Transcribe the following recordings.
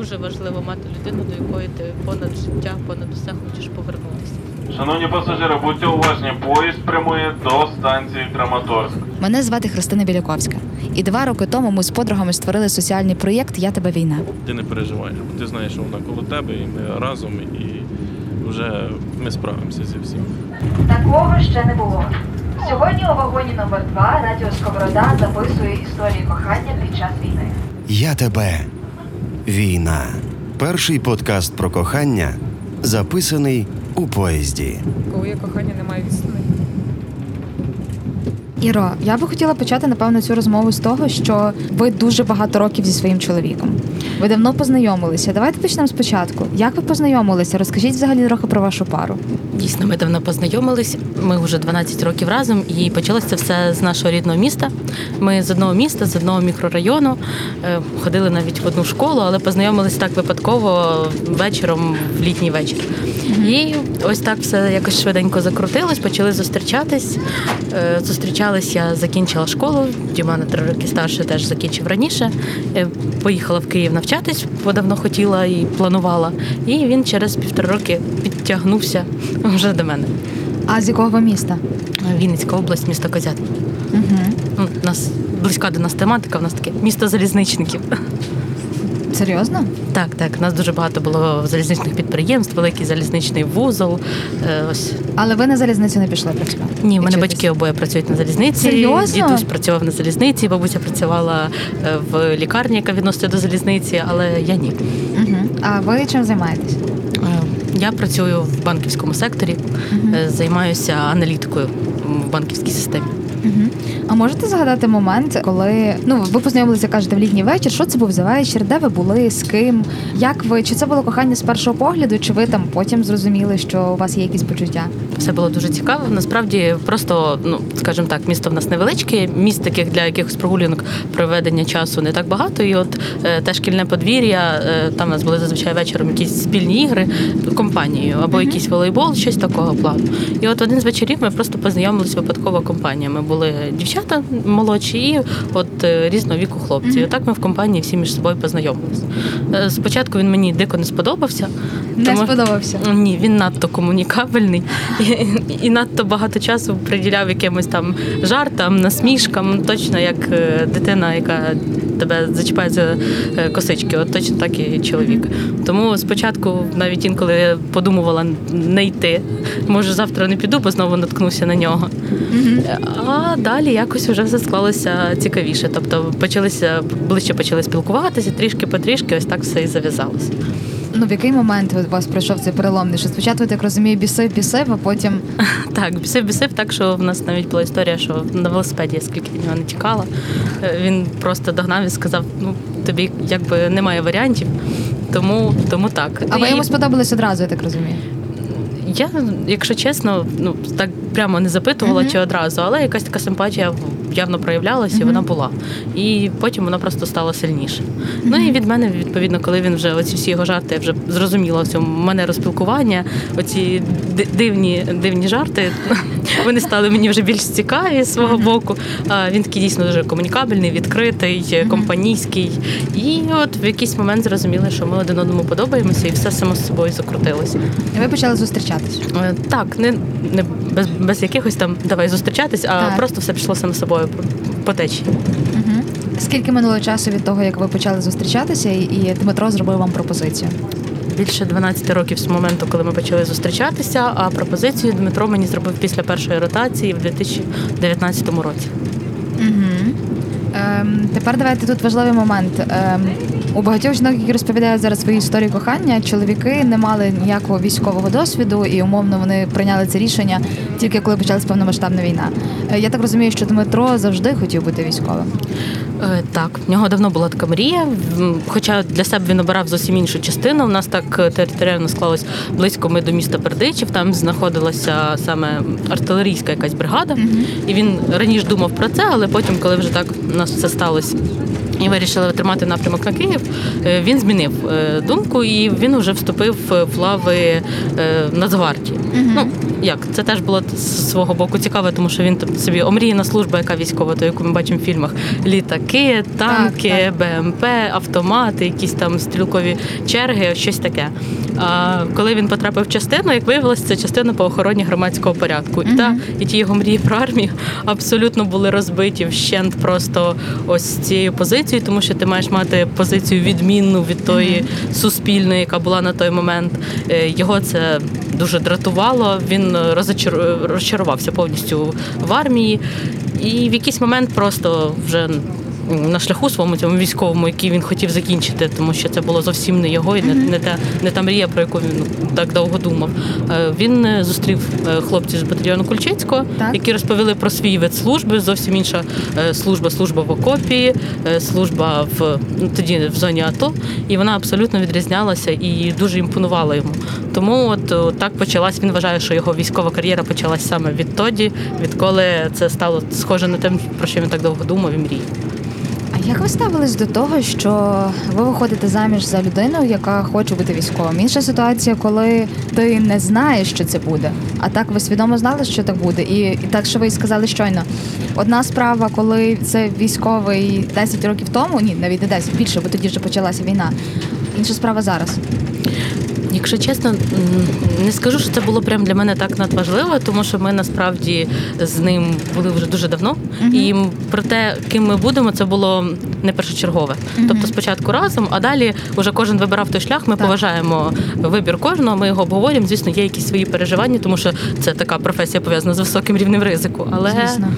дуже важливо мати людину, до якої ти понад життя, понад усе хочеш повернутися. Шановні пасажири, будьте уважні, поїзд прямує до станції Краматорськ. Мене звати Христина Біляковська, і два роки тому ми з подругами створили соціальний проєкт Я тебе війна. Ти не переживаєш, бо ти знаєш, що вона коло тебе, і ми разом, і вже ми справимося зі всім. Такого ще не було. Сьогодні у вагоні номер 2 Радіо Сковорода записує історії кохання під час війни. Я тебе. Війна. Перший подкаст про кохання, записаний у поїзді. Коли є кохання, немає відстані. Іро, я би хотіла почати напевно цю розмову з того, що ви дуже багато років зі своїм чоловіком. Ви давно познайомилися. Давайте почнемо спочатку. Як ви познайомилися? Розкажіть взагалі трохи про вашу пару. Дійсно, ми давно познайомились. Ми вже 12 років разом, і почалося це все з нашого рідного міста. Ми з одного міста, з одного мікрорайону, е, ходили навіть в одну школу, але познайомились так випадково вечором в літній вечір. І ось так все якось швиденько закрутилось, почали зустрічатись. Е, Зустрічались, я закінчила школу. Діма на три роки старше теж закінчив раніше. Е, Поїхала в Київ навчатись, бо давно хотіла і планувала. І він через півтора роки підтягнувся вже до мене. А з якого ви міста? Вінницька область, місто Козят. Угу. Ну, У нас близька до нас тематика, у нас таке місто залізничників. Серйозно? Так, так. У нас дуже багато було залізничних підприємств, великий залізничний вузол. Е, Ось Але ви на залізницю не пішли працювати? ні, в мене Вчитись? батьки обоє працюють на залізниці. Серйозно? Дідусь працював на залізниці, бабуся працювала е, в лікарні, яка відноситься до залізниці, але я ні. Угу. А ви чим займаєтесь? Я працюю в банківському секторі, е, займаюся аналітикою в банківській системі. Угу. А можете згадати момент, коли ну ви познайомилися, кажете, в літній вечір? Що це був за вечір? Де ви були? З ким? Як ви? Чи це було кохання з першого погляду? Чи ви там потім зрозуміли, що у вас є якісь почуття? Все було дуже цікаво. Насправді, просто ну скажімо так, місто в нас невеличке. Міст таких для якихось прогулянок проведення часу не так багато. І от е, те шкільне подвір'я, е, там у нас були зазвичай вечором якісь спільні ігри компанією або якийсь волейбол, щось такого плану. І от один з вечорів ми просто познайомилися випадково компанія. Ми були дівчата молодші і от е, різного віку хлопці. І отак ми в компанії всі між собою познайомилися. Е, Спочатку він мені дико не сподобався. Не тому- сподобався. ні, він надто комунікабельний і, і надто багато часу приділяв якимось там жартам, насмішкам, точно як е, дитина, яка тебе зачіпає за е, косички, от точно так і чоловік. Тому спочатку навіть інколи подумувала не йти. Може, завтра не піду, бо знову наткнуся на нього. А далі якось вже все склалося цікавіше. Тобто почалися ближче почали спілкуватися, трішки потрішки, ось так все і зав'язалося. Ну в який момент у вас пройшов цей переломний? Що спочатку, я так розумію, бісив, бісив, а потім Так, бісив, бісив так, що в нас навіть була історія, що на велосипеді, я скільки від нього не тікала, е, він просто догнав і сказав: ну тобі якби немає варіантів, тому, тому так. а ви І йому сподобались одразу, я так розумію. я, якщо чесно, ну так прямо не запитувала Мгм. чи одразу, але якась така симпатія явно проявлялася, і вона була. І потім вона просто стала сильніше. Ну і від мене, відповідно, коли він вже оці всі його жарти, я вже зрозуміла цьому манеру спілкування, оці дивні, дивні жарти. Вони стали мені вже більш цікаві з свого боку. А він такий дійсно дуже комунікабельний, відкритий, компанійський. І от в якийсь момент зрозуміли, що ми один одному подобаємося, і все само з собою закрутилося. І ви почали зустрічатись. Е, Так, не, не без, без якихось там давай зустрічатись, а Так. просто все пішло само собою по, течії. Угу. Скільки минуло часу від того, як ви почали зустрічатися, і, і Дмитро зробив вам пропозицію? Більше 12 років з моменту, коли ми почали зустрічатися, а пропозицію Дмитро мені зробив після першої ротації в 2019 році. Угу. Ем, тепер давайте тут важливий момент. Ем, у багатьох жінок, які розповідають зараз свої історії кохання, чоловіки не мали ніякого військового досвіду, і умовно вони прийняли це рішення тільки коли почалась повномасштабна війна. Е, Я так розумію, що Дмитро завжди хотів бути військовим. Е, Так, в нього давно була така мрія. Хоча для себе він обирав зовсім іншу частину. У нас так е, територіально склалось близько ми до міста Бердичів. Там знаходилася саме артилерійська якась бригада. І він раніше думав про це, але потім, коли вже так у нас все сталося. І вирішили тримати напрямок на Київ. е, Він змінив е, думку і він вже вступив в лави Нацгвардії. Нацгвардії. Ну, як це теж було з свого боку цікаво, тому що він там собі омріяна служба, яка військова, то яку ми бачимо в фільмах: літаки, танки, Так, БМП, автомати, якісь там стрілкові черги, щось таке. А коли він потрапив в частину, як виявилося, це частина по охороні громадського порядку. І та і ті його мрії про армію абсолютно були розбиті вщент просто ось цією позицією, тому що ти маєш мати позицію відмінну від тої суспільної, яка була на той момент. Е, Його це дуже дратувало. Він розочар- розчарувався повністю в армії, і в якийсь момент просто вже. На шляху своєму цьому військовому, який він хотів закінчити, тому що це було зовсім не його і не, не та не та мрія, про яку він ну, так довго думав. Е, Він е, зустрів е, хлопців з батальйону Кульчицького, Так. які розповіли про свій вид служби. Зовсім інша е, служба, служба в окопі, е, служба в ну, тоді в зоні АТО, і вона абсолютно відрізнялася і дуже імпонувала йому. Тому так почалась. Він вважає, що його військова кар'єра почалась саме відтоді, відколи це стало схоже на те, про що він так довго думав і мріяв. А як ви ставились до того, що ви виходите заміж за людину, яка хоче бути військовим? Інша ситуація, коли ти не знаєш, що це буде, а так ви свідомо знали, що так буде, і, і так, що ви сказали щойно. Одна справа, коли це військовий 10 років тому, ні, навіть не 10, більше, бо тоді вже почалася війна. Інша справа зараз. Якщо чесно, не скажу, що це було прям для мене так надважливо, тому що ми насправді з ним були вже дуже давно. І про те, ким ми будемо, це було не першочергове. Тобто спочатку разом, а далі вже кожен вибирав той шлях. Ми Так. поважаємо вибір кожного. Ми його обговорюємо. Звісно, є якісь свої переживання, тому що це така професія пов'язана з високим рівнем ризику. Але Звісно.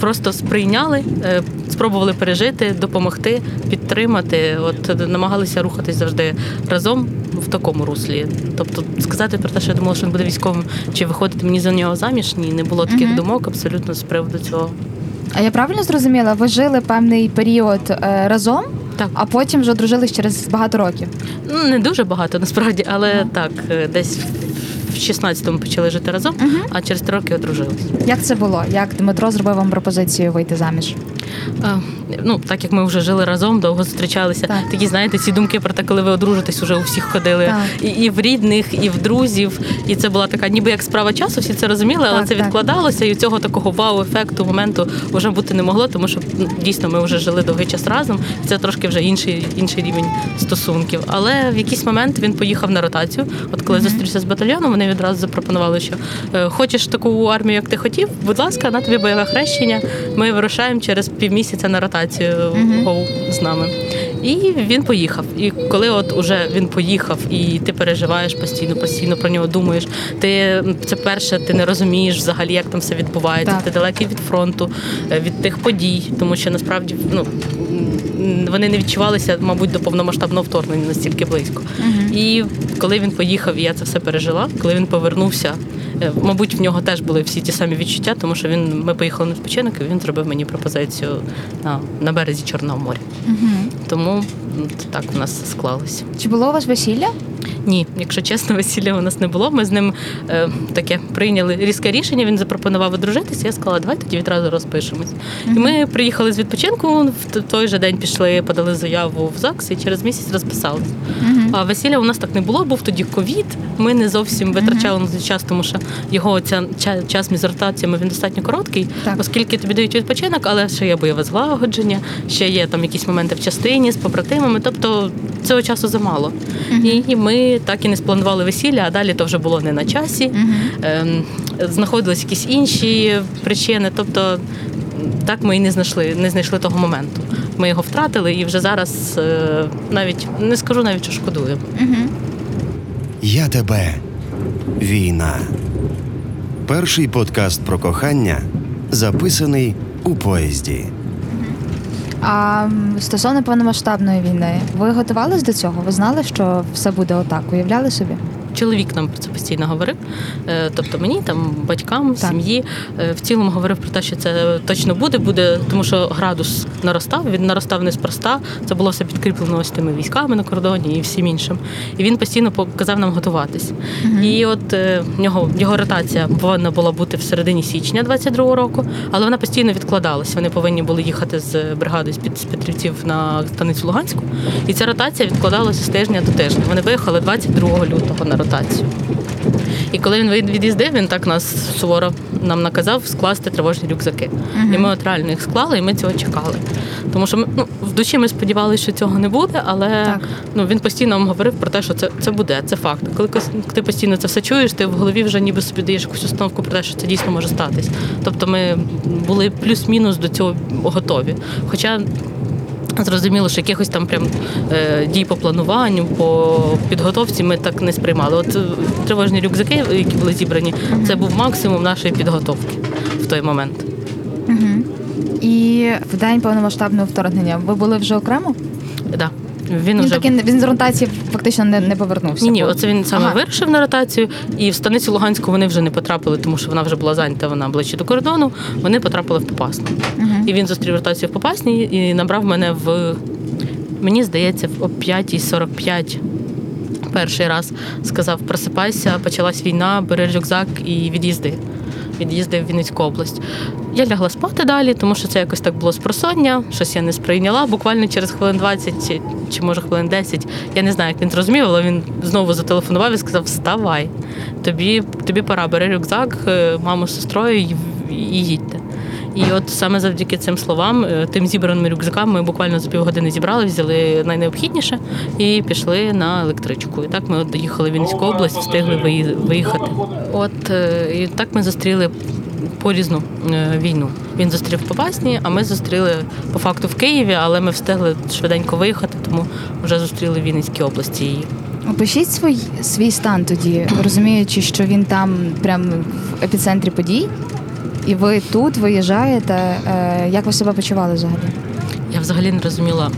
Просто сприйняли, е, спробували пережити, допомогти, підтримати. От намагалися рухатись завжди разом в такому руслі. Тобто сказати про те, що я думала, що він буде військовим, чи виходити мені за нього заміж, ні, не було таких Мгм. думок абсолютно з приводу цього. А я правильно зрозуміла, ви жили певний період е, разом, Так. а потім вже одружились через багато років. Ну, не дуже багато насправді, але так, е, десь в 16-му почали жити разом, а через три роки одружились. Як це було? Як Дмитро зробив вам пропозицію вийти заміж? Ну, так як ми вже жили разом, довго зустрічалися. Так. Такі, знаєте, ці думки про те, коли ви одружитесь, уже у всіх ходили і, і в рідних, і в друзів. І це була така, ніби як справа часу, всі це розуміли, але Так, це так. відкладалося, і у цього такого вау-ефекту моменту вже бути не могло, тому що ну, дійсно ми вже жили довгий час разом. І це трошки вже інший, інший рівень стосунків. Але в якийсь момент він поїхав на ротацію. От коли зустрівся з батальйоном, вони відразу запропонували, що е, хочеш таку армію, як ти хотів, будь ласка, на тобі бойове хрещення. Ми вирушаємо через півмісяця на ротацію гоу з нами. І він поїхав. І коли от уже він поїхав, і ти переживаєш постійно, постійно про нього думаєш. Ти це перше, ти не розумієш взагалі, як там все відбувається. Так. Ти далекий від фронту, е, від тих подій, тому що насправді ну вони не відчувалися, мабуть, до повномасштабного вторгнення настільки близько. І коли він поїхав, і я це все пережила. Коли він повернувся, мабуть, в нього теж були всі ті самі відчуття, тому що він ми поїхали на відпочинок, і він зробив мені пропозицію на, на березі Чорного моря. Тому м, так у нас склалося. Чи було у вас весілля? Ні, якщо чесно, весілля у нас не було. Ми з ним е, таке прийняли різке рішення. Він запропонував одружитися. Я сказала, давай тоді відразу розпишемось. І ми приїхали з відпочинку. В той же день пішли, подали заяву в ЗАГС і через місяць розписалися. А весілля у нас так не було. Був тоді ковід. Ми не зовсім витрачали на цей час, тому що його ця час між ротаціями він достатньо короткий, Так. оскільки тобі дають відпочинок, але ще є бойове злагодження, ще є там якісь моменти в частині з побратимами. Тобто цього часу замало. І ми так і не спланували весілля, а далі то вже було не на часі. Ем, знаходились якісь інші причини. Тобто так ми і не знайшли, не знайшли того моменту. Ми його втратили і вже зараз е, навіть не скажу навіть, що шкодуємо. Я тебе. Війна. Перший подкаст про кохання записаний у поїзді. А стосовно повномасштабної війни, ви готувались до цього? Ви знали, що все буде отак? Уявляли собі? Чоловік нам про це постійно говорив. Е, Тобто мені, там, батькам, Так. сім'ї е, в цілому говорив про те, що це точно буде, буде, тому що градус наростав, він наростав неспроста. Це було все підкріплено ось тими військами на кордоні і всім іншим. І він постійно показав нам готуватись. І от е, в нього його ротація повинна була бути в середині січня 22-го року, але вона постійно відкладалась. Вони повинні були їхати з бригади з під з Петрівців на станицю Луганську. І ця ротація відкладалася з тижня до тижня. Вони виїхали 22 лютого на ротацію. І коли він від'їздив, він так нас суворо нам наказав скласти тривожні рюкзаки. І ми от реально їх склали, і ми цього чекали. Тому що ми ну, в душі ми сподівалися, що цього не буде, але Так. ну, він постійно нам говорив про те, що це, це буде, це факт. Коли ти постійно це все чуєш, ти в голові вже ніби собі даєш якусь установку про те, що це дійсно може статись. Тобто ми були плюс-мінус до цього готові. Хоча Зрозуміло, що якихось там прям е, дій по плануванню, по підготовці ми так не сприймали. От е, тривожні рюкзаки, які були зібрані, це був максимум нашої підготовки в той момент. І в день повномасштабного вторгнення ви були вже окремо? Да. Він, Він вже таки він з ротації фактично не, не повернувся. ні, ні, оце він саме Ага. вирішив на ротацію, і в станицю Луганську вони вже не потрапили, тому що вона вже була зайнята, вона ближче до кордону. Вони потрапили в Попасну. І він зустрів ротацію в Попасній і набрав мене в мені здається, о 5.45 перший раз сказав: просипайся, почалась війна, бери рюкзак і від'їзди. Від'їздив в Вінницьку область. Я лягла спати далі, тому що це якось так було спросоння, щось я не сприйняла. Буквально через хвилин 20 чи, може хвилин 10, я не знаю, як він зрозумів, але він знову зателефонував і сказав: Вставай, тобі, тобі пора, бери рюкзак, е, маму з сестрою і, їдьте. І от саме завдяки цим словам, е, тим зібраним рюкзакам, ми буквально за півгодини зібрали, взяли найнеобхідніше і пішли на електричку. І так ми от доїхали в Вінницьку область, встигли виїхати. От е, і так ми зустріли порізну е, війну. Він зустрів в Попасні, а ми зустріли по факту в Києві, але ми встигли швиденько виїхати, тому вже зустріли в Вінницькій області її. Опишіть свій, свій стан тоді, розуміючи, що він там прямо в епіцентрі подій, і ви тут виїжджаєте. Е, як ви себе почували взагалі? Я взагалі не розуміла,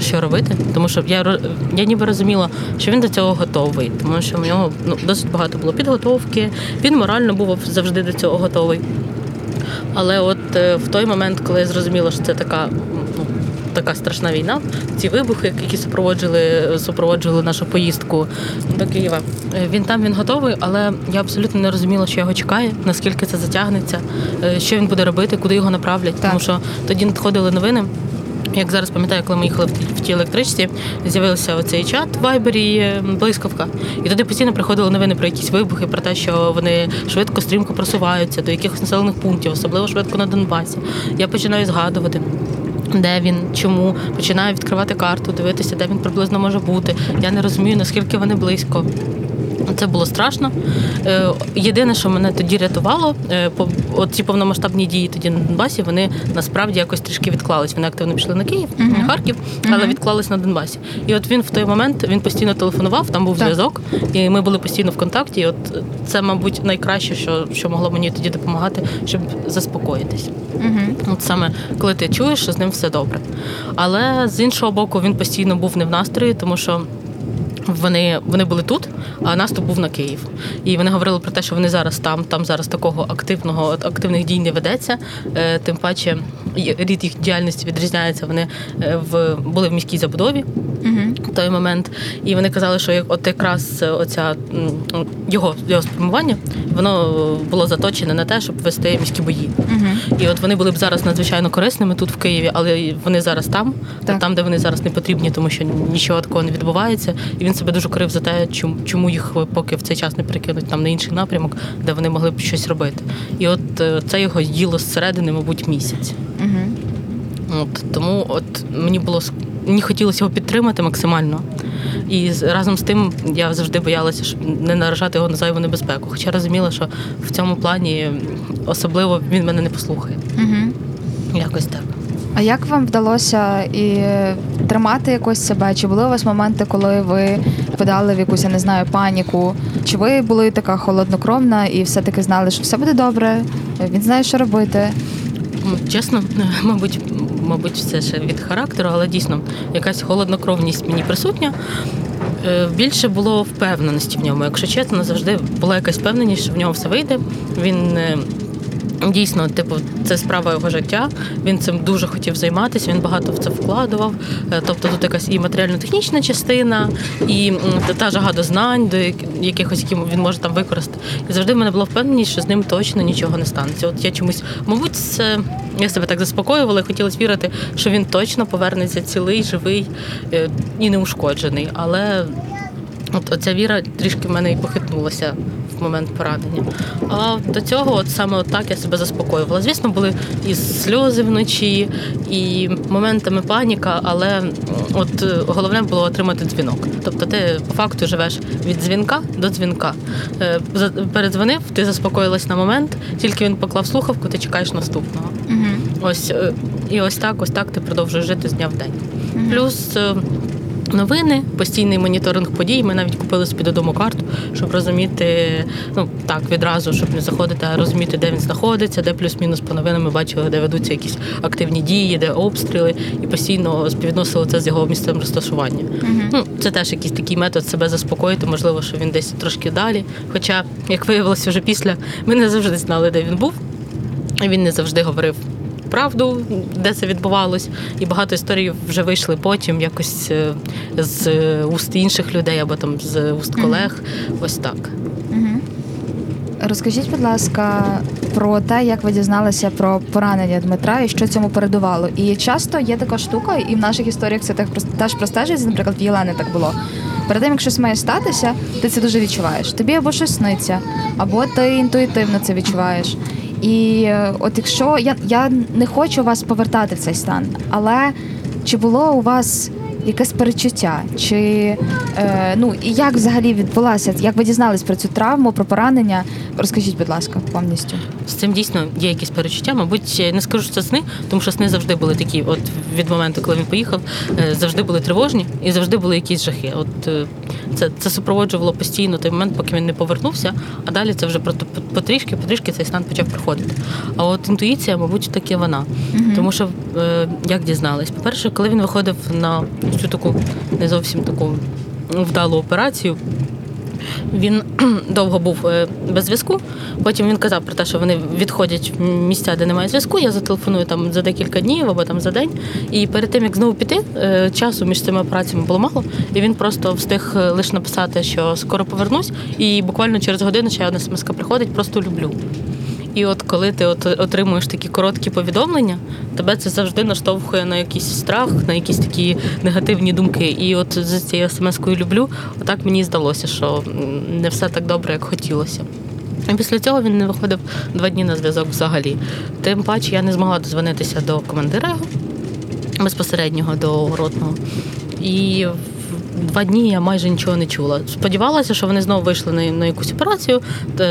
що робити, тому що я, я ніби розуміла, що він до цього готовий, тому що в нього ну, досить багато було підготовки, він морально був завжди до цього готовий. Але от е, в той момент, коли я зрозуміла, що це така, така страшна війна, ці вибухи, які супроводжували, супроводжували нашу поїздку до Києва, е, він там він готовий, але я абсолютно не розуміла, що його чекає, наскільки це затягнеться, е, що він буде робити, куди його направлять. Так. Тому що тоді надходили новини. Як зараз пам'ятаю, коли ми їхали в тій- електричці, з'явився оцей чат в Вайбері е, блискавка. І туди постійно приходили новини про якісь вибухи, про те, що вони швидко, стрімко просуваються до якихось населених пунктів, особливо швидко на Донбасі. Я починаю згадувати. Де він, чому починаю відкривати карту, дивитися, де він приблизно може бути. Я не розумію, наскільки вони близько. Це було страшно. Е, Єдине, що мене тоді рятувало, е, ці повномасштабні дії тоді на Донбасі, вони насправді якось трішки відклались. Вони активно пішли на Київ, на Харків, але відклались на Донбасі. І от він в той момент він постійно телефонував, там був Так. зв'язок, і ми були постійно в контакті. І от це, мабуть, найкраще, що, що могло мені тоді допомагати, щоб заспокоїтись. От саме коли ти чуєш, що з ним все добре. Але з іншого боку, він постійно був не в настрої, тому що. Вони, вони були тут, а наступ був на Київ. І вони говорили про те, що вони зараз там, там зараз такого активного активних дій не ведеться. Е, Тим паче рід їх діяльності відрізняється. Вони е, в були в міській забудові в той момент. І вони казали, що от якраз оця ну, його, його спрямування воно було заточене на те, щоб вести міські бої. І от вони були б зараз надзвичайно корисними тут в Києві, але вони зараз там, Так. там, де вони зараз не потрібні, тому що нічого такого не відбувається. І він себе дуже корив за те, чому, їх поки в цей час не перекинуть там на інший напрямок, де вони могли б щось робити. І от е, це його їло зсередини, мабуть, місяць. От тому, от мені було мені хотілося його підтримати максимально. І разом з тим я завжди боялася, щоб не наражати його на зайву небезпеку. Хоча розуміла, що в цьому плані особливо він мене не послухає. Якось так. А як вам вдалося і тримати якось себе? Чи були у вас моменти, коли ви впадали в якусь, я не знаю, паніку? Чи ви були така холоднокровна і все-таки знали, що все буде добре, він знає, що робити? Чесно, мабуть, мабуть, це ще від характеру, але дійсно якась холоднокровність мені присутня. Е, Більше було впевненості в ньому. Якщо чесно, завжди була якась впевненість, що в нього все вийде. Він е, дійсно, типу, це справа його життя. Він цим дуже хотів займатися. Він багато в це вкладував. Е, Тобто тут якась і матеріально-технічна частина, і та- жага до знань, до як- якихось, які він може там використати. І завжди в мене була впевненість, що з ним точно нічого не станеться. От я чомусь, мабуть, це я себе так заспокоювала, і хотілося вірити, що він точно повернеться цілий, живий е, і неушкоджений. Але От оця віра трішки в мене і похитнулася в момент поранення. А до цього, от саме от так я себе заспокоювала. Звісно, були і сльози вночі, і моментами паніка, але от е, головне було отримати дзвінок. Тобто ти по факту живеш від дзвінка до дзвінка. Е, Передзвонив, ти заспокоїлась на момент, тільки він поклав слухавку, ти чекаєш наступного. Ось е, і ось так, ось так ти продовжуєш жити з дня в день. Плюс е, новини, постійний моніторинг подій. Ми навіть купили собі додому карту, щоб розуміти, ну так відразу, щоб не заходити, а розуміти, де він знаходиться, де плюс-мінус по новинам ми бачили, де ведуться якісь активні дії, де обстріли, і постійно співвідносили це з його місцем розташування. Ну, це теж якийсь такий метод себе заспокоїти. Можливо, що він десь трошки далі. Хоча, як виявилося вже після, ми не завжди знали, де він був. І він не завжди говорив правду, де це відбувалось. І багато історій вже вийшли потім, якось е, з уст інших людей або там з уст колег. Ось так. Розкажіть, будь ласка, про те, як ви дізналися про поранення Дмитра і що цьому передувало. І часто є така штука, і в наших історіях це теж простежується, наприклад, в Єлени так було. Перед тим, як щось має статися, ти це дуже відчуваєш. Тобі або щось сниться, або ти інтуїтивно це відчуваєш. І е, от якщо я, я не хочу вас повертати в цей стан, але чи було у вас якесь перечуття? Чи е, ну і як взагалі відбулася? Як ви дізнались про цю травму, про поранення? Розкажіть, будь ласка, повністю. З цим дійсно є якісь перечуття. Мабуть, не скажу, що це сни, тому що сни завжди були такі. От від моменту, коли він поїхав, е, завжди були тривожні і завжди були якісь жахи. От е, це, це супроводжувало постійно той момент, поки він не повернувся, а далі це вже потрішки, потрішки цей стан почав приходити. А от інтуїція, мабуть, таки вона. Тому що е, як дізнались? По-перше, коли він виходив на цю таку не зовсім таку вдалу операцію. Він довго був е, без зв'язку. Потім він казав про те, що вони відходять в місця, де немає зв'язку. Я зателефоную там за декілька днів або там за день. І перед тим як знову піти, е, часу між цими операціями було мало. І він просто встиг лише написати, що скоро повернусь, і буквально через годину ще одна смс приходить, просто люблю. І от коли ти от отримуєш такі короткі повідомлення, тебе це завжди наштовхує на якийсь страх, на якісь такі негативні думки. І от з цією смс-кою люблю, отак мені здалося, що не все так добре, як хотілося. І після цього він не виходив два дні на зв'язок взагалі. Тим паче я не змогла дозвонитися до командира безпосереднього до ротного. І два дні я майже нічого не чула. Сподівалася, що вони знову вийшли на, на якусь операцію,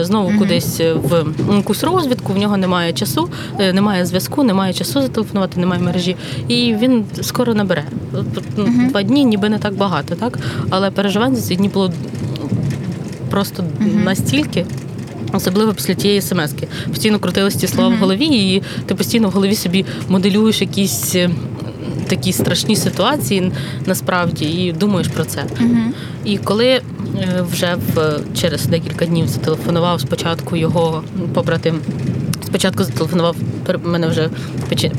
знову кудись в якусь розвідку. В нього немає часу, е, немає зв'язку, немає часу зателефонувати, немає мережі. І він скоро набере. Ну, Два дні, ніби не так багато, так? Але переживань за ці дні було просто настільки. Особливо після тієї смски. Постійно крутились ці слова в голові, і ти постійно в голові собі моделюєш якісь е, такі страшні ситуації насправді і думаєш про це. І коли е, вже в через декілька днів зателефонував спочатку його побратим. Спочатку зателефонував, мене вже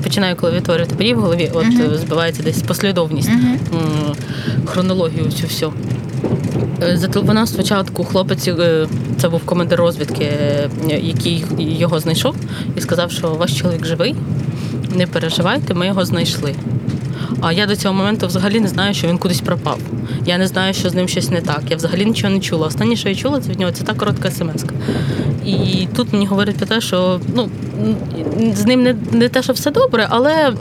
починаю, коли відтворювати події в голові, от е, збивається десь послідовність, м, хронологію цю всю. Е, Зателефонував спочатку хлопець, це був командир розвідки, який його знайшов, і сказав, що ваш чоловік живий, не переживайте, ми його знайшли. А я до цього моменту взагалі не знаю, що він кудись пропав. Я не знаю, що з ним щось не так. Я взагалі нічого не чула. Останнє, що я чула, це від нього це та коротка смс. І тут мені говорять про те, що ну з ним не, не те, що все добре, але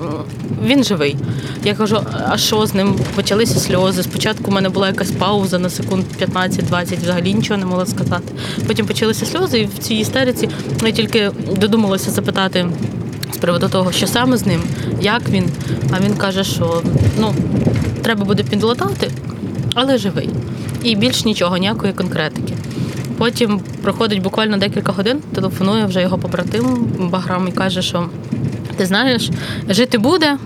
він живий. Я кажу, а що з ним? Почалися сльози. Спочатку в мене була якась пауза на секунд 15-20, взагалі нічого не могла сказати. Потім почалися сльози, і в цій істериці я тільки додумалася запитати з приводу того, що саме з ним, як він. А він каже, що ну, треба буде підлатати, але живий. І більш нічого, ніякої конкретики. Потім проходить буквально декілька годин, телефонує вже його побратим Баграм і каже, що ти знаєш, жити буде,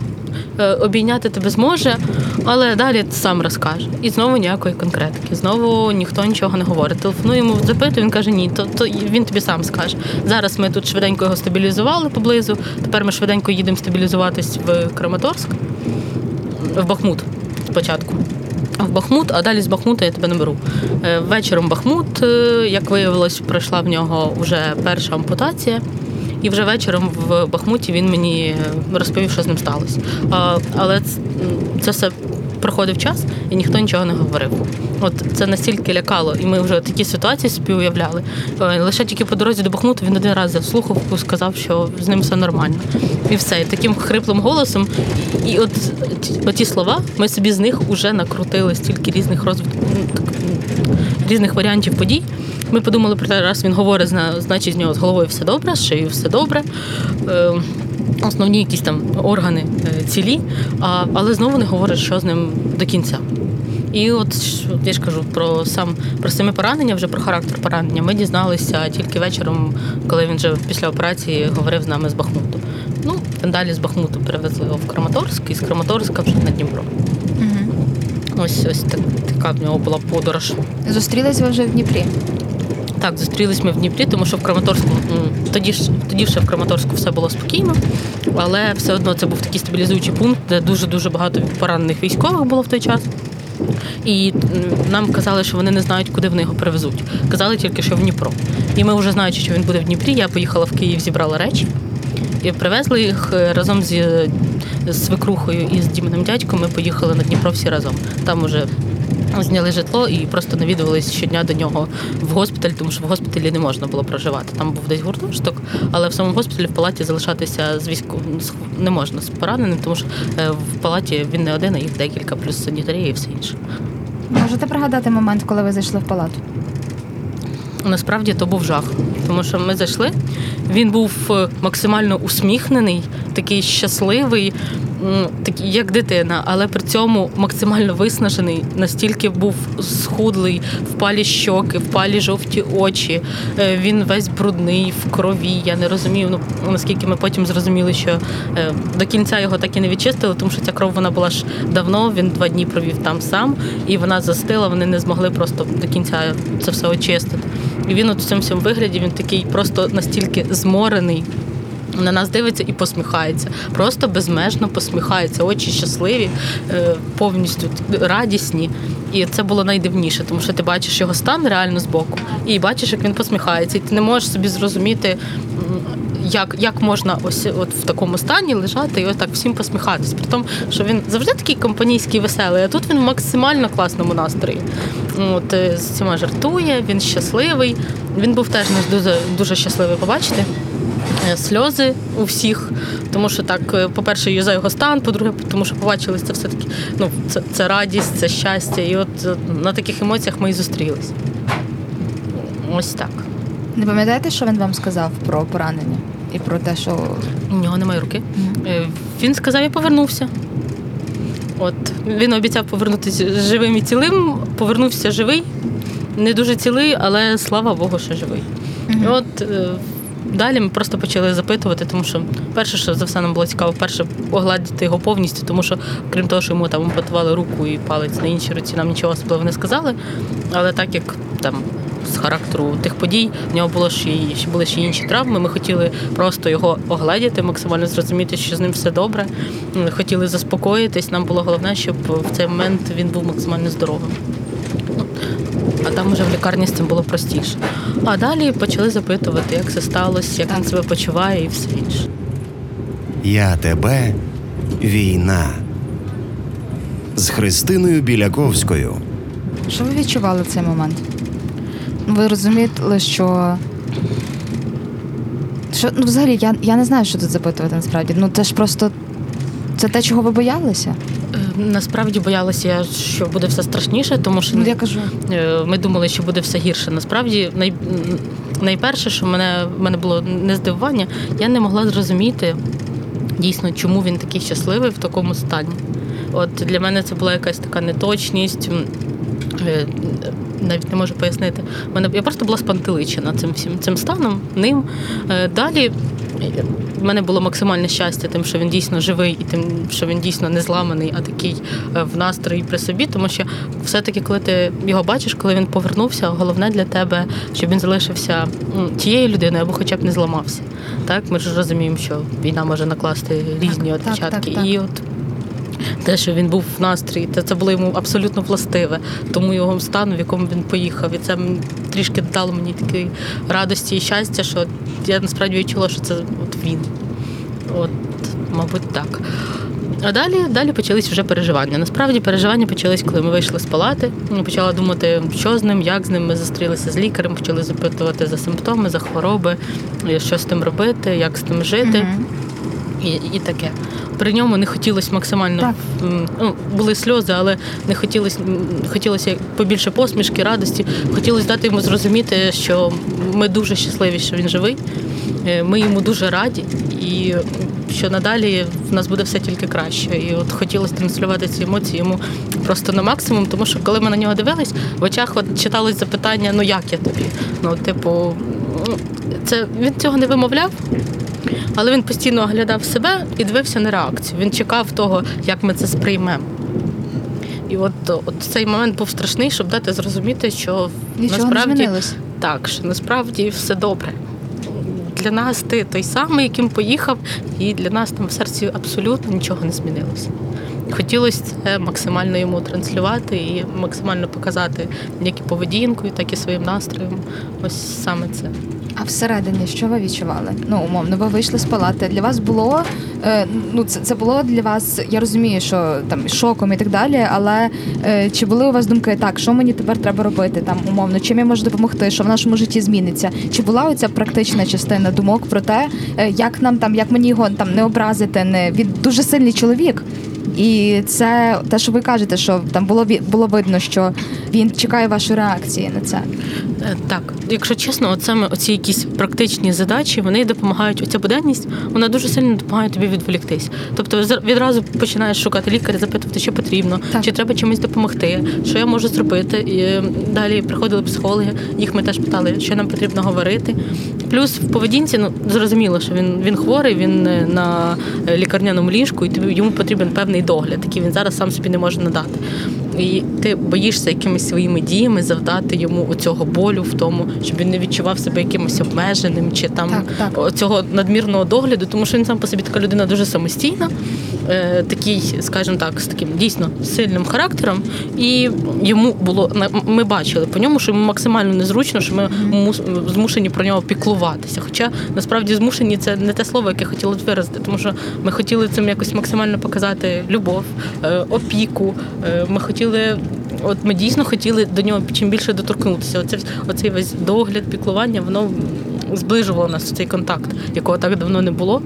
е, обійняти тебе зможе, але далі сам розкаже. І знову ніякої конкретики. Знову ніхто нічого не говорить. Телефоную йому запитую, він каже, ні, то, то він тобі сам скаже. Зараз ми тут швиденько його стабілізували поблизу. Тепер ми швиденько їдемо стабілізуватись в Краматорськ, в Бахмут спочатку. В Бахмут, а далі з Бахмута я тебе не беру. Е, Вечором Бахмут, е, як виявилось, пройшла в нього вже перша ампутація. І вже вечором в Бахмуті він мені розповів, що з ним сталося. Але це все проходив час, і ніхто нічого не говорив. От це настільки лякало, і ми вже такі ситуації собі уявляли. Е, Лише тільки по дорозі до Бахмуту він один раз слухавку сказав, що з ним все нормально. І все. І таким хриплим голосом. І от ті- оті слова, ми собі з них вже накрутили стільки різних розвитків, різних варіантів подій. Ми подумали про те, раз він говорить, значить з нього з головою все добре, з шиєю все добре. Основні якісь там органи е, цілі, а, але знову не говорить, що з ним до кінця. І от я ж кажу про сам про саме поранення, вже про характер поранення. Ми дізналися тільки вечором, коли він вже після операції говорив з нами з Бахмуту. Ну, далі з Бахмуту перевезли його в Краматорськ і з Краматорська вже на Дніпро. Угу. Ось ось так, така в нього була подорож. Зустрілись ви вже в Дніпрі. Так, зустрілись ми в Дніпрі, тому що в Краматорську тоді ж тоді ще в Краматорську все було спокійно, але все одно це був такий стабілізуючий пункт, де дуже дуже багато поранених військових було в той час. І нам казали, що вони не знають, куди вони його привезуть. Казали тільки, що в Дніпро. І ми вже знаючи, що він буде в Дніпрі, я поїхала в Київ, зібрала речі і привезли їх е, разом з, свекрухою і з Діменим дядьком. Ми поїхали на Дніпро всі разом. Там уже зняли житло і просто навідувались щодня до нього в госпіталь, тому що в госпіталі не можна було проживати. Там був десь гуртожиток, але в самому госпіталі в палаті залишатися з військо з- не можна з пораненим, тому що е, в палаті він не один, а їх декілька, плюс санітарія і все інше. Можете пригадати момент, коли ви зайшли в палату? Насправді то був жах, тому що ми зайшли. Він був е, максимально усміхнений, такий щасливий, такий як дитина, але при цьому максимально виснажений. Настільки був схудлий, впалі щоки, впалі жовті очі. Е, Він весь брудний в крові. Я не розумію. Ну наскільки ми потім зрозуміли, що е, до кінця його так і не відчистили, тому що ця кров вона була ж давно. Він два дні провів там сам, і вона застила. Вони не змогли просто до кінця це все очистити. І він от в цьому всьому вигляді він такий просто настільки зморений. На нас дивиться і посміхається, просто безмежно посміхається, очі щасливі, е, повністю радісні. І це було найдивніше, тому що ти бачиш його стан реально збоку, і бачиш, як він посміхається, і ти не можеш собі зрозуміти, як, як можна ось от в такому стані лежати і ось так всім посміхатись. При тому, що він завжди такий компанійський веселий, а тут він в максимально класному настрої. От е, з цими жартує, він щасливий. Він був теж нас дуже, дуже щасливий побачити. Е, Сльози у всіх, тому що так, е, по-перше, і за його стан, по-друге, тому що побачили це все таки. Ну, це, це радість, це щастя. І от на таких емоціях ми і зустрілись. Ось так. Не пам'ятаєте, що він вам сказав про поранення? І про те, що У нього немає руки. Е, Він сказав, я повернувся. От він обіцяв повернутися живим і цілим, повернувся живий, не дуже цілий, але слава Богу, що живий. І от далі ми просто почали запитувати, тому що перше, що за все нам було цікаво, перше огладити його повністю, тому що, крім того, що йому там ампутували руку і палець на іншій руці, нам нічого особливо не сказали. Але так як там з характеру тих подій, в нього було ще ще були ще інші травми. Ми хотіли просто його огледіти, максимально зрозуміти, що з ним все добре. Хотіли заспокоїтись. Нам було головне, щоб в цей момент він був максимально здоровим. А там уже в лікарні з цим було простіше. А далі почали запитувати, як це сталося, як він себе почуває і все інше. Я тебе війна. З Христиною Біляковською. що ви відчували в цей момент? Ви розумієте, що. Що, ну, взагалі, я, я не знаю, що тут запитувати насправді. Ну, це ж просто. Це те, чого ви боялися? Насправді боялася що буде все страшніше, тому що Ну, я кажу. Е, Ми думали, що буде все гірше. Насправді, най... найперше, що мене в мене було не здивування, я не могла зрозуміти дійсно, чому він такий щасливий в такому стані. От для мене це була якась така неточність. е, Навіть не можу пояснити. Мене я просто була спантеличена цим всім цим станом, ним. Е, Далі в мене було максимальне щастя, тим, що він дійсно живий, і тим, що він дійсно не зламаний, а такий е, в настрої при собі. Тому що все-таки, коли ти його бачиш, коли він повернувся, головне для тебе, щоб він залишився тією людиною або хоча б не зламався. Так, ми ж розуміємо, що війна може накласти різні так, відпечатки. так, так. І от те, що він був в настрої, це, було йому абсолютно властиве, тому його стану, в якому він поїхав. І це трішки дало мені такої радості і щастя, що я насправді відчула, що це от він. От, мабуть, так. А далі, далі почались вже переживання. Насправді переживання почались, коли ми вийшли з палати. Я почала думати, що з ним, як з ним. Ми зустрілися з лікарем, почали запитувати за симптоми, за хвороби, що з тим робити, як з тим жити. Мгм. І, і таке. При ньому не хотілося максимально Так. ну, були сльози, але не хотілося хотілося побільше посмішки, радості. Хотілося дати йому зрозуміти, що ми дуже щасливі, що він живий. Е, Ми йому дуже раді, і що надалі в нас буде все тільки краще. І от хотілося транслювати ці емоції йому просто на максимум, тому що коли ми на нього дивились, в очах от читалось запитання: ну як я тобі? Ну, типу, це він цього не вимовляв, але він постійно оглядав себе і дивився на реакцію. Він чекав того, як ми це сприймемо. І от, от цей момент був страшний, щоб дати зрозуміти, що Нічого насправді не так, що насправді все добре. Для нас ти той самий, яким поїхав, і для нас там в серці абсолютно нічого не змінилося. Хотілося це максимально йому транслювати і максимально показати як і поведінкою, так і своїм настроєм. Ось саме це. А всередині, що ви відчували? Ну, умовно, ви вийшли з палати. Для вас було е, ну це, це було для вас. Я розумію, що там шоком і так далі. Але е, чи були у вас думки, так, що мені тепер треба робити? Там умовно, чим я можу допомогти, що в нашому житті зміниться? Чи була оця практична частина думок про те, е, як нам там, як мені його там не образити? Не він дуже сильний чоловік. І це те, що ви кажете, що там було було видно, що він чекає вашої реакції на це. Е, Так, якщо чесно, от саме оці якісь практичні задачі вони допомагають. Оця буденність вона дуже сильно допомагає тобі відволіктись. Тобто відразу починаєш шукати лікаря, запитувати, що потрібно, Так. чи треба чимось допомогти, що я можу зробити. І е, далі приходили психологи, їх ми теж питали, що нам потрібно говорити. Плюс в поведінці, ну зрозуміло, що він він хворий, він е, на е, лікарняному ліжку, і тобі йому потрібен певний догляд, який він зараз сам собі не може надати. І ти боїшся якимись своїми діями завдати йому оцього болю в тому, щоб він не відчував себе якимось обмеженим чи там Так, так. цього надмірного догляду, тому що він сам по собі така людина дуже самостійна, е, такий, скажімо так, з таким дійсно сильним характером. І йому було ми бачили по ньому, що йому максимально незручно, що ми змушені про нього піклуватися. Хоча насправді змушені це не те слово, яке хотіли б виразити, тому що ми хотіли цим якось максимально показати любов, е, опіку. Е, Ми хотіли, от ми дійсно хотіли до нього чим більше доторкнутися. Оце оцей весь догляд, піклування, воно зближувало нас цей контакт, якого так давно не було.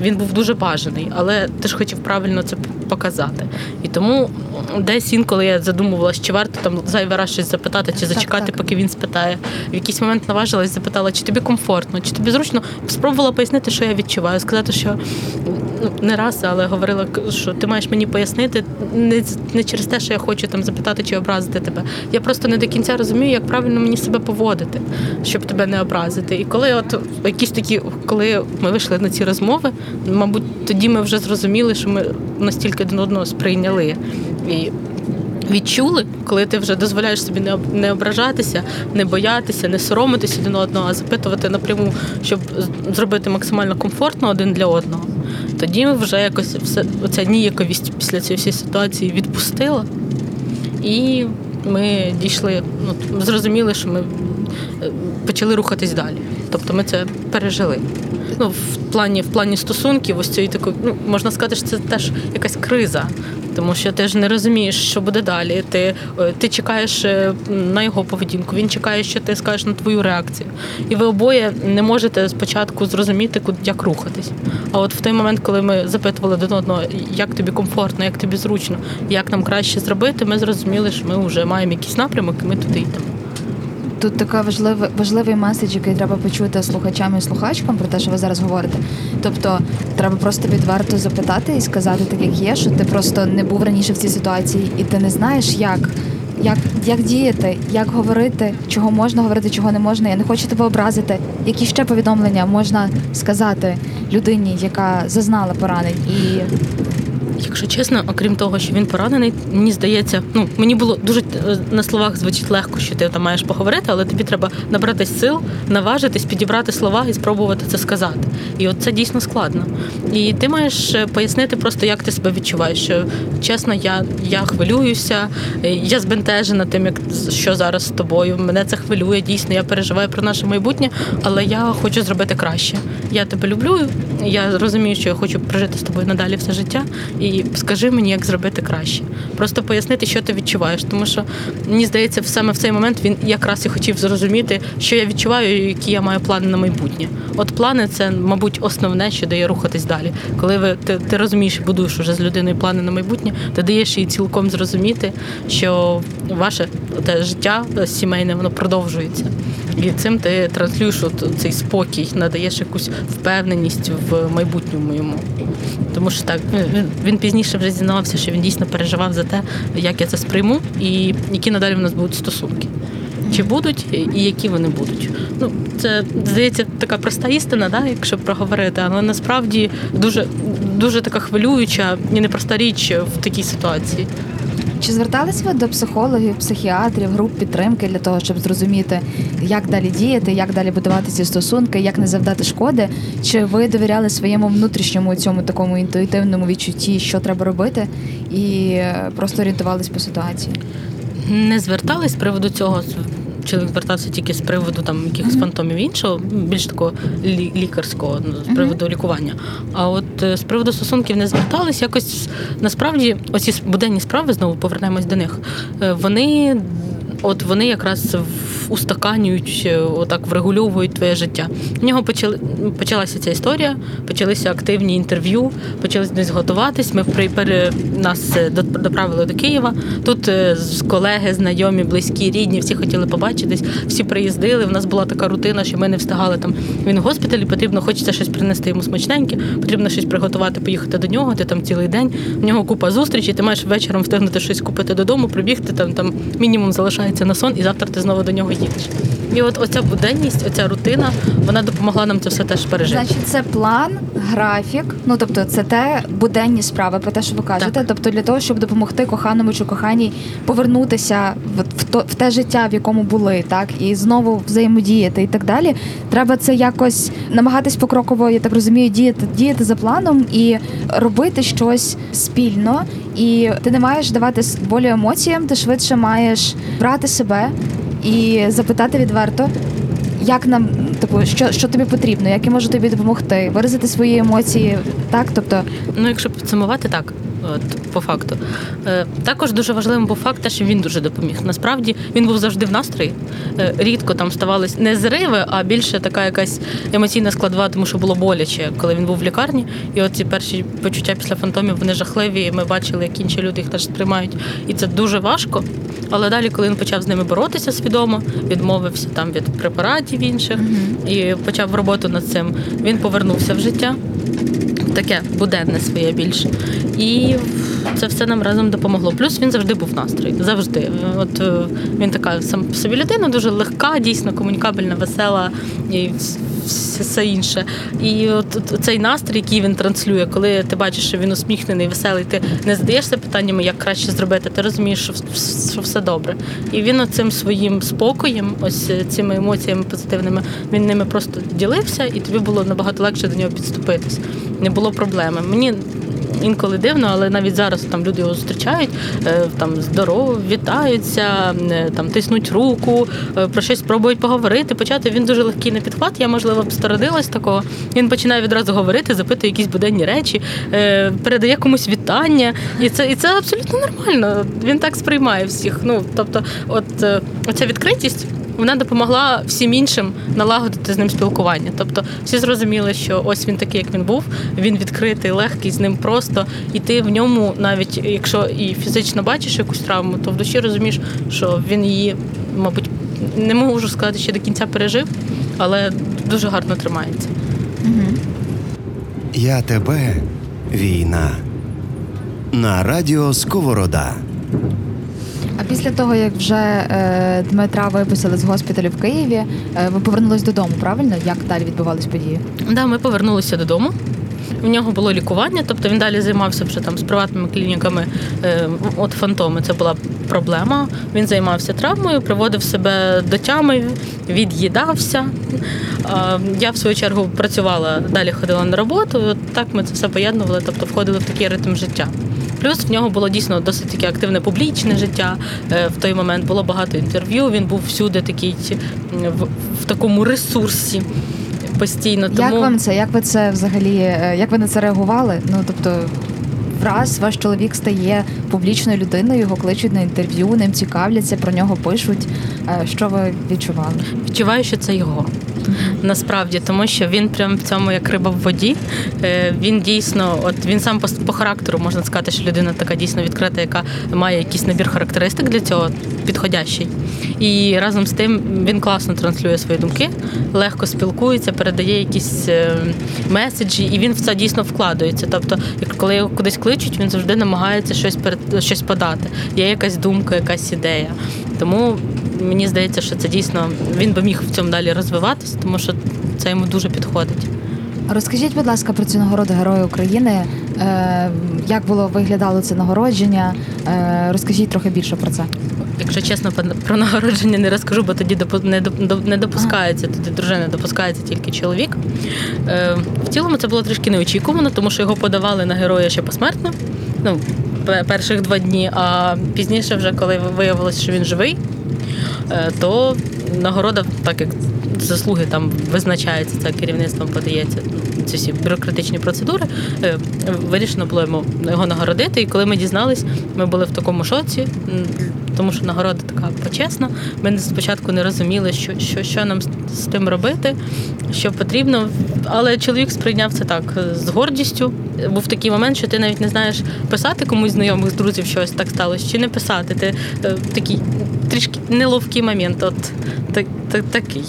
Він був дуже бажаний, але ти ж хотів правильно це показати. І тому десь інколи я задумувалася, чи варто там зайвий раз щось запитати, чи зачекати, так. поки він спитає. В якийсь момент наважилась, запитала, чи тобі комфортно, чи тобі зручно. Спробувала пояснити, що я відчуваю, сказати, що ну, не раз, але говорила, що ти маєш мені пояснити не, не через те, що я хочу там запитати чи образити тебе. Я просто не до кінця розумію, як правильно мені себе поводити, щоб тебе не образити. І коли от якісь такі, коли ми вийшли на ці розмови, мабуть, тоді ми вже зрозуміли, що ми настільки один одного сприйняли. І Відчули, коли ти вже дозволяєш собі не не ображатися, не боятися, не соромитися один одного, а запитувати напряму, щоб зробити максимально комфортно один для одного. Тоді вже якось все оця ніяковість після цієї всієї ситуації відпустила, і ми дійшли, ну зрозуміли, що ми е, почали рухатись далі. Тобто ми це пережили. Ну, в плані, в плані стосунків, ось цієї такої, ну можна сказати, що це теж якась криза. Тому що ти ж не розумієш, що буде далі. Ти, е, ти чекаєш е, на його поведінку, він чекає, що ти скажеш на твою реакцію. І ви обоє не можете спочатку зрозуміти, як рухатись. А от в той момент, коли ми запитували один одного, як тобі комфортно, як тобі зручно, як нам краще зробити, ми зрозуміли, що ми вже маємо якийсь напрямок, і ми туди йдемо. Тут така важлива, важливий меседж, який треба почути слухачам і слухачкам про те, що ви зараз говорите. Тобто, треба просто відверто запитати і сказати, так як є, що ти просто не був раніше в цій ситуації, і ти не знаєш, як. Як, як діяти, як говорити, чого можна говорити, чого не можна. Я не хочу тебе образити. Які ще повідомлення можна сказати людині, яка зазнала поранень, і Якщо чесно, окрім того, що він поранений, мені здається, ну мені було дуже е, на словах звучить легко, що ти там маєш поговорити, але тобі треба набратись сил, наважитись, підібрати слова і спробувати це сказати. І от це дійсно складно. І ти маєш е, пояснити просто, як ти себе відчуваєш. Що чесно, я, я хвилююся, е, я збентежена тим, як що зараз з тобою. Мене це хвилює. Дійсно, я переживаю про наше майбутнє, але я хочу зробити краще. Я тебе люблю. Я розумію, що я хочу прожити з тобою надалі все життя. І скажи мені, як зробити краще. Просто пояснити, що ти відчуваєш. Тому що мені здається, саме в цей момент він якраз і хотів зрозуміти, що я відчуваю, і які я маю плани на майбутнє. От плани це, мабуть, основне, що дає рухатись далі. Коли ви ти, ти розумієш, будуєш уже з людиною плани на майбутнє, ти даєш їй цілком зрозуміти, що ваше те життя сімейне воно продовжується. І цим ти транслюєш от цей спокій, надаєш якусь впевненість в майбутньому йому. Тому що так він- він пізніше вже зізнавався, що він дійсно переживав за те, як я це сприйму, і які надалі в нас будуть стосунки. Чи будуть і які вони будуть. Ну, це здається така проста істина, да, якщо проговорити, але насправді дуже, дуже така хвилююча і непроста річ в такій ситуації. Чи звертались ви до психологів, психіатрів, груп підтримки для того, щоб зрозуміти, як далі діяти, як далі будувати ці стосунки, як не завдати шкоди? Чи ви довіряли своєму внутрішньому цьому такому інтуїтивному відчутті, що треба робити, і е, просто орієнтувались по ситуації? Не звертались з приводу цього. Чоловік звертався тільки з приводу там якихось фантомів іншого, більш такого лікарського, ну, з приводу лікування. А от е, з приводу стосунків не звертались. Якось насправді оці буденні справи знову повернемось до них. е, Вони от вони якраз в- устаканюють, е, отак врегульовують твоє життя. В нього почали почалася ця історія, почалися активні інтерв'ю, почали десь готуватись. Ми при нас е, доправили до Києва. Тут е, колеги, знайомі, близькі, рідні, всі хотіли побачитись, всі приїздили. У нас була така рутина, що ми не встигали там. Він в госпіталі, потрібно хочеться щось принести йому смачненьке, потрібно щось приготувати, поїхати до нього. Ти там цілий день. В нього купа зустрічей, ти маєш вечором встигнути щось купити додому, прибігти там, там мінімум залишається на сон, і завтра ти знову до нього їдеш. І от оця буденність, оця рутина, вона допомогла нам це все теж пережити. Значить, це план, графік. Ну тобто, це те буденні справи, про те, що ви кажете. Так. Тобто, для того, щоб допомогти коханому чи коханій повернутися в, в, то, в те життя, в якому були, так і знову взаємодіяти і так далі. Треба це якось намагатись покроково, я так розумію, діяти, діяти за планом і робити щось спільно. І ти не маєш давати волю емоціям, ти швидше маєш брати себе і запитати відверто, як нам, типу, що, що тобі потрібно, як я можу тобі допомогти, виразити свої емоції, так? Тобто, Ну, якщо підсумувати, так. От, по факту. Е, також дуже важливим був факт, що він дуже допоміг. Насправді він був завжди в настрої. Е, рідко там ставались не зриви, а більше така якась емоційна складова, тому що було боляче, коли він був в лікарні. І от ці перші почуття після фантомів вони жахливі. і Ми бачили, як інші люди їх теж сприймають. І це дуже важко. Але далі, коли він почав з ними боротися свідомо, відмовився там від препаратів інших і почав роботу над цим, він повернувся в життя таке буденне своє більше. І це все нам разом допомогло. Плюс він завжди був в настрої. Завжди. От е, він така сам по собі людина, дуже легка, дійсно комунікабельна, весела і все інше. І от, цей настрій, який він транслює, коли ти бачиш, що він усміхнений, веселий, ти не задаєшся питаннями, як краще зробити, ти розумієш, що, що все добре. І він оцим своїм спокоєм, ось е, цими емоціями позитивними, він ними просто ділився, і тобі було набагато легше до нього підступитись. Не було проблеми. Мені інколи дивно, але навіть зараз там люди його зустрічають, е, там здорово, вітаються, е, там тиснуть руку, е, про щось пробують поговорити. Почати він дуже легкий на підхват. Я можливо б сторонилась такого. Він починає відразу говорити, запитує якісь буденні речі, передає комусь вітання, і це і це абсолютно нормально. Він так сприймає всіх. Ну тобто, от оця відкритість. Вона допомогла всім іншим налагодити з ним спілкування. Тобто всі зрозуміли, що ось він такий, як він був, він відкритий, легкий, з ним просто. І ти в ньому, навіть якщо і фізично бачиш якусь травму, то в душі розумієш, що він її, мабуть, не можу сказати, що до кінця пережив, але дуже гарно тримається. Я тебе війна. На радіо Сковорода. А після того, як вже е, Дмитра виписали з госпіталю в Києві, е, ви повернулись додому, правильно? Як далі відбувались події? Да, ми повернулися додому. В нього було лікування, тобто він далі займався вже там з приватними клініками. Е, От фантоми це була проблема. Він займався травмою, приводив себе до тями, від'їдався. Я в свою чергу працювала, далі ходила на роботу. От Так ми це все поєднували, тобто входили в такий ритм життя. Плюс в нього було дійсно досить таке активне публічне життя. Е, В той момент було багато інтерв'ю. Він був всюди такий в, в такому ресурсі постійно. Тому... Як вам це? Як ви це взагалі? е, Як ви на це реагували? Ну тобто, враз ваш чоловік стає публічною людиною, його кличуть на інтерв'ю, ним цікавляться, про нього пишуть. Е, Що ви відчували? Відчуваю, що це його. Насправді, тому що він прям в цьому як риба в воді. Е, Він дійсно, от він сам по, по характеру можна сказати, що людина така дійсно відкрита, яка має якийсь набір характеристик для цього підходящий. І разом з тим він класно транслює свої думки, легко спілкується, передає якісь е, меседжі, і він в це дійсно вкладається. Тобто, коли його кудись кличуть, він завжди намагається щось перед щось подати. Є якась думка, якась ідея. Тому мені здається, що це дійсно він би міг в цьому далі розвиватися, тому що це йому дуже підходить. Розкажіть, будь ласка, про цю нагороду Героя України. Е, Як було виглядало це нагородження? Е, Розкажіть трохи більше про це. Якщо чесно, про- нагородження не розкажу, бо тоді не до- не допускається, тоді дружина допускається тільки чоловік. Е, В цілому це було трішки неочікувано, тому що його подавали на героя ще посмертно. Ну, перших два дні, а пізніше, вже коли виявилось, що він живий, то нагорода, так як заслуги там визначаються, це керівництвом подається ці всі бюрократичні процедури. е, Вирішено було йому його нагородити. І коли ми дізнались, ми були в такому шоці, тому що нагорода така почесна. Ми спочатку не розуміли, що, що, що нам з- тим робити, що потрібно. Але чоловік сприйняв це так е, з гордістю. Був такий момент, що ти навіть не знаєш писати комусь знайомих з друзів, що так сталося, чи не писати. Ти е, такий трішки неловкий момент. От так, так, такий.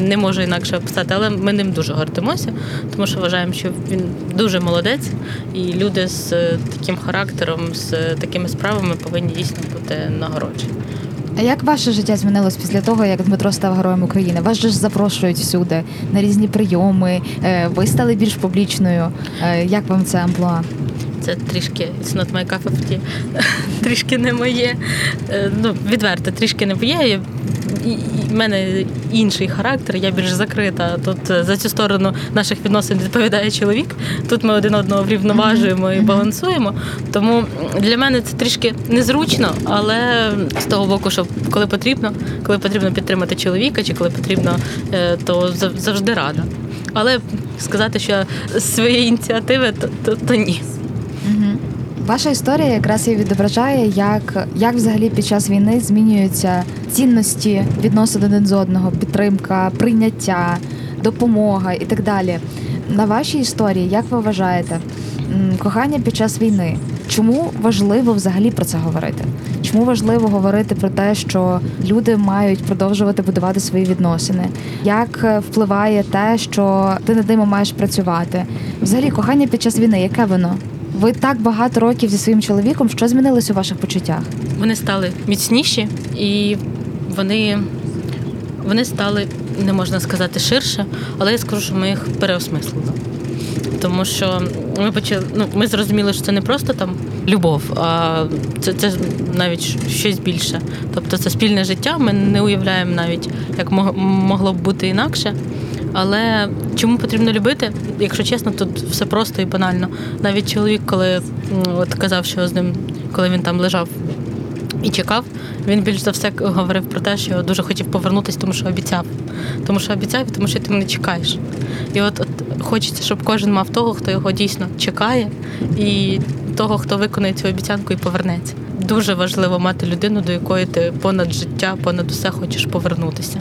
Не можу інакше описати, але ми ним дуже гордимося, тому що вважаємо, що він дуже молодець, і люди з е, таким характером, з е, такими справами повинні дійсно бути нагороджені. А як ваше життя змінилось після того, як Дмитро став героєм України? Вас же ж запрошують всюди на різні прийоми. е, Ви стали більш публічною. Як вам це амплуа? Це трішки it's not my cup of tea. трішки не моє. Ну, відверто, трішки не моє. В мене інший характер, я більш закрита. Тут е, за цю сторону наших відносин відповідає чоловік. Тут ми один одного врівноважуємо і балансуємо. Тому для мене це трішки незручно, але з того боку, що коли потрібно, коли потрібно підтримати чоловіка, чи коли потрібно, е, то завжди рада. Але сказати, що своєї ініціативи, то, то, то ні. Ваша історія якраз і відображає, як, як взагалі під час війни змінюються цінності відносин один з одного, підтримка, прийняття, допомога і так далі. На вашій історії, як ви вважаєте, кохання під час війни? Чому важливо взагалі про це говорити? Чому важливо говорити про те, що люди мають продовжувати будувати свої відносини? Як е, впливає те, що ти над ними маєш працювати? Взагалі, кохання під час війни, яке воно? Ви так багато років зі своїм чоловіком. Що змінилось у ваших почуттях? Вони стали міцніші і вони, вони стали, не можна сказати, ширше, але я скажу, що ми їх переосмислили. Тому що ми почали, ну, ми зрозуміли, що це не просто там любов, а це, це навіть щось більше. Тобто це спільне життя. Ми не уявляємо навіть, як мог- могло б бути інакше. Але чому потрібно любити? Якщо чесно, тут все просто і банально. Навіть чоловік, коли от казав, що з ним, коли він там лежав і чекав, він більш за все говорив про те, що дуже хотів повернутися, тому що обіцяв. Тому що обіцяв, і тому що ти мене чекаєш. І от, от хочеться, щоб кожен мав того, хто його дійсно чекає, і того, хто виконає цю обіцянку і повернеться. Дуже важливо мати людину, до якої ти понад життя, понад усе хочеш повернутися.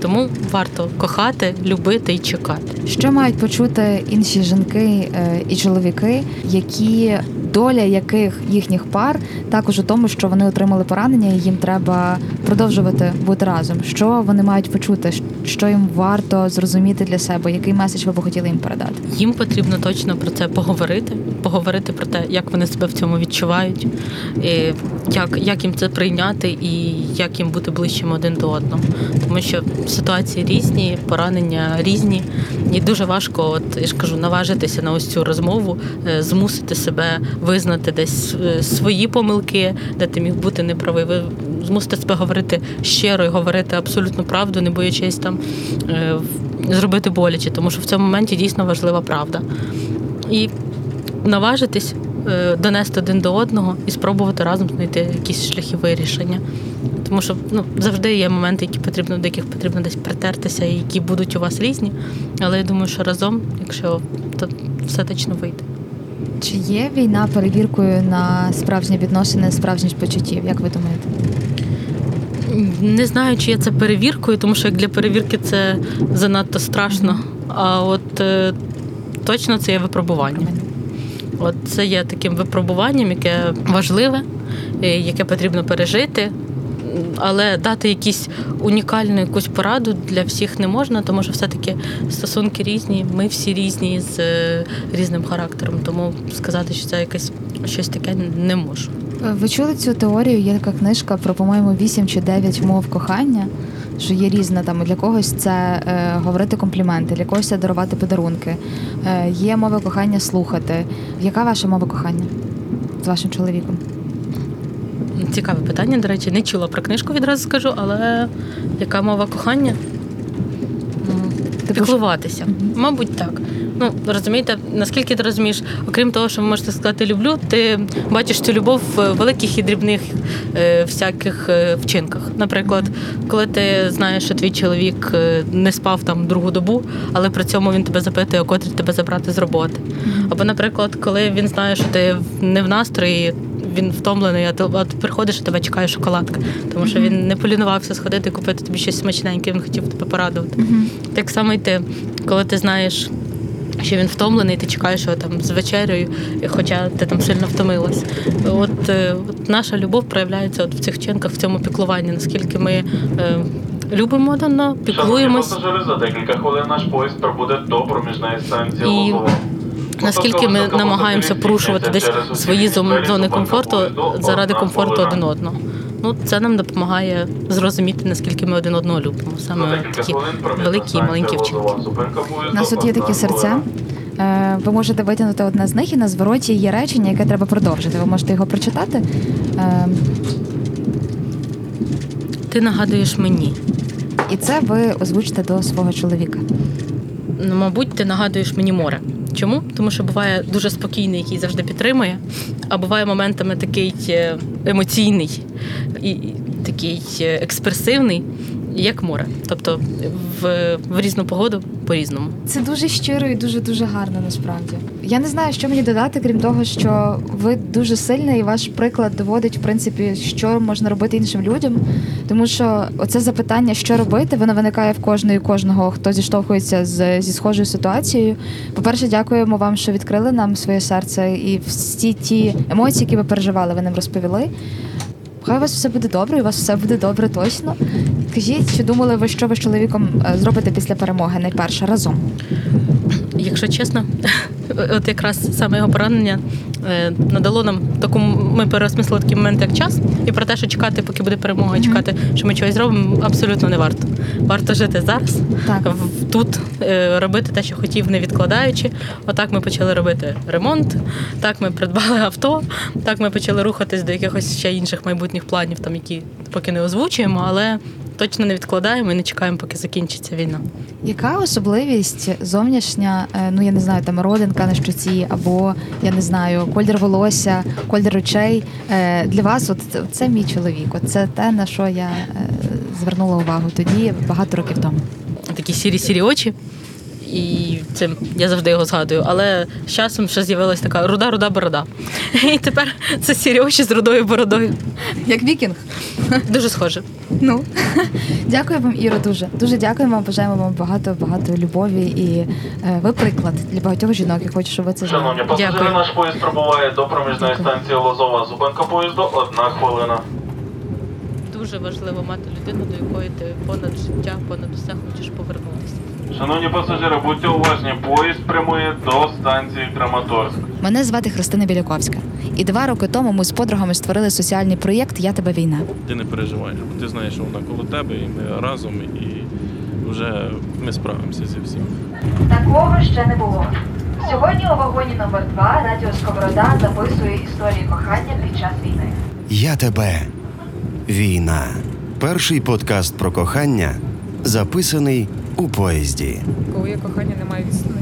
Тому варто кохати, любити і чекати. Що мають почути інші жінки е, і чоловіки, які доля яких їхніх пар також у тому, що вони отримали поранення, і їм треба продовжувати бути разом. Що вони мають почути? Що їм варто зрозуміти для себе? Який меседж ви б хотіли їм передати? Їм потрібно точно про це поговорити, поговорити про те, як вони себе в цьому відчувають, і як, як їм це прийняти і як їм бути ближчим один до одного. Тому що ситуації різні, поранення різні, і дуже важко, от я ж кажу, наважитися на ось цю розмову, е, змусити себе визнати десь е, свої помилки, де ти міг бути неправий. Змусити себе говорити щиро і говорити абсолютну правду, не боячись там е, зробити боляче, тому що в цьому моменті дійсно важлива правда. І наважитись е, донести один до одного і спробувати разом знайти якісь шляхи вирішення. Тому що ну, завжди є моменти, які потрібно, до яких потрібно десь притертися, і які будуть у вас різні. Але я думаю, що разом, якщо то все точно вийде. Чи є війна перевіркою на справжні відносини, справжність почуттів? Як ви думаєте? Не знаю, чи є це перевіркою, тому що як для перевірки це занадто страшно. А от е, точно це є випробуванням. От це є таким випробуванням, яке важливе, е, яке потрібно пережити. Але дати якісь унікальну якусь пораду для всіх не можна, тому що все-таки стосунки різні, ми всі різні з е, різним характером. Тому сказати, що це якесь щось таке не можу. Е, Ви чули цю теорію? Є така книжка про, по-моєму, 8 чи 9 мов кохання. Що є різна там для когось це е, говорити компліменти, для когось це дарувати подарунки. Е, є мова кохання слухати. Яка ваша мова кохання з вашим чоловіком? Цікаве питання, до речі, не чула про книжку, відразу скажу, але яка мова кохання? Піклуватися. Мабуть, так. Ну, розумієте, наскільки ти розумієш, окрім того, що ви можете сказати люблю, ти бачиш цю любов в великих і дрібних е, всяких е, вчинках. Наприклад, коли ти знаєш, що твій чоловік е, не спав там другу добу, але при цьому він тебе запитує, котрі тебе забрати з роботи. Або, наприклад, коли він знає, що ти не в настрої, він втомлений, а ти, а ти приходиш і тебе чекає шоколадка, тому що він не полінувався сходити і купити тобі щось смачненьке, він хотів тебе порадувати. Так само й ти, коли ти знаєш. Що він втомлений, ти чекаєш його там з вечерею, хоча ти там сильно втомилась. От, е, от наша любов проявляється от в цих вчинках, в цьому піклуванні, наскільки ми е, любимо один одного, Шановні пасажири, за декілька хвилин наш поїзд прибуде до проміжної станції І Лозова. Наскільки ми намагаємося порушувати десь свої зони комфорту заради комфорту один одного. Ну, це нам допомагає зрозуміти, наскільки ми один одного любимо. Саме такі великі і маленькі вчинки. У нас тут є такі серця. Е, Ви можете витягнути одне з них, і на звороті є речення, яке треба продовжити. Ви можете його прочитати. Е, Ти нагадуєш мені. І це ви озвучите до свого чоловіка. Ну, мабуть, ти нагадуєш мені море. Чому? Тому що буває дуже спокійний, який завжди підтримує, а буває моментами такий е, емоційний і такий е, експресивний, як море. Тобто в, в різну погоду по-різному. Це дуже щиро і дуже дуже гарно насправді. Я не знаю, що мені додати, крім того, що ви дуже сильний, і ваш приклад доводить, в принципі, що можна робити іншим людям. Тому що оце запитання, що робити, воно виникає в кожного і кожного, хто зіштовхується з, зі схожою ситуацією. По-перше, дякуємо вам, що відкрили нам своє серце і всі ті емоції, які ви переживали, ви нам розповіли. Хай у вас все буде добре, і у вас все буде добре точно. Кажіть, чи думали ви, що ви з чоловіком е, зробите після перемоги найперше разом? Якщо чесно, от якраз саме його поранення е, надало нам таку. Ми переосмислили такий момент, як час, і про те, що чекати, поки буде перемога, і чекати, що ми чогось зробимо, абсолютно не варто. Варто жити зараз, Так. тут е, робити те, що хотів, не відкладаючи. Отак ми почали робити ремонт, так ми придбали авто, так ми почали рухатись до якихось ще інших майбутніх планів, там які поки не озвучуємо, але точно не відкладаємо і не чекаємо, поки закінчиться війна. Яка особливість зовнішня, е, ну я не знаю, там родинка на щоці, або я не знаю, колір волосся, колір очей е, для вас? От це- мій чоловік. От це те на що я е, звернула увагу тоді, багато років тому. такі сірі сірі очі. І цим я завжди його згадую. Але з часом ще з'явилася така руда, руда борода. І тепер це сірі очі з рудою бородою. Як вікінг. Дуже схоже. Ну дякую вам, Іро, дуже дуже дякуємо. вам, Бажаємо вам багато багато любові і е, ви приклад для багатьох жінок. Я хочу, щоб ви це знали. Шановні пасажири, Дякую. наш поїзд прибуває до проміжної станції Лозова. Зупинка поїзду одна хвилина. Дуже важливо мати людину, до якої ти понад життя, понад усе хочеш повернутися. Шановні пасажири, будьте уважні, поїзд прямує до станції Краматорськ. Мене звати Христина Біляковська, і два роки тому ми з подругами створили соціальний проєкт Я тебе війна. Ти не переживаєш, бо ти знаєш, що вона коло тебе, і ми разом, і вже ми справимося зі всім. Такого ще не було. Сьогодні у вагоні номер 2 радіо Сковорода записує історії кохання під час війни. Я тебе. Війна. Перший подкаст про кохання записаний у поїзді. Коли є кохання, немає відстані.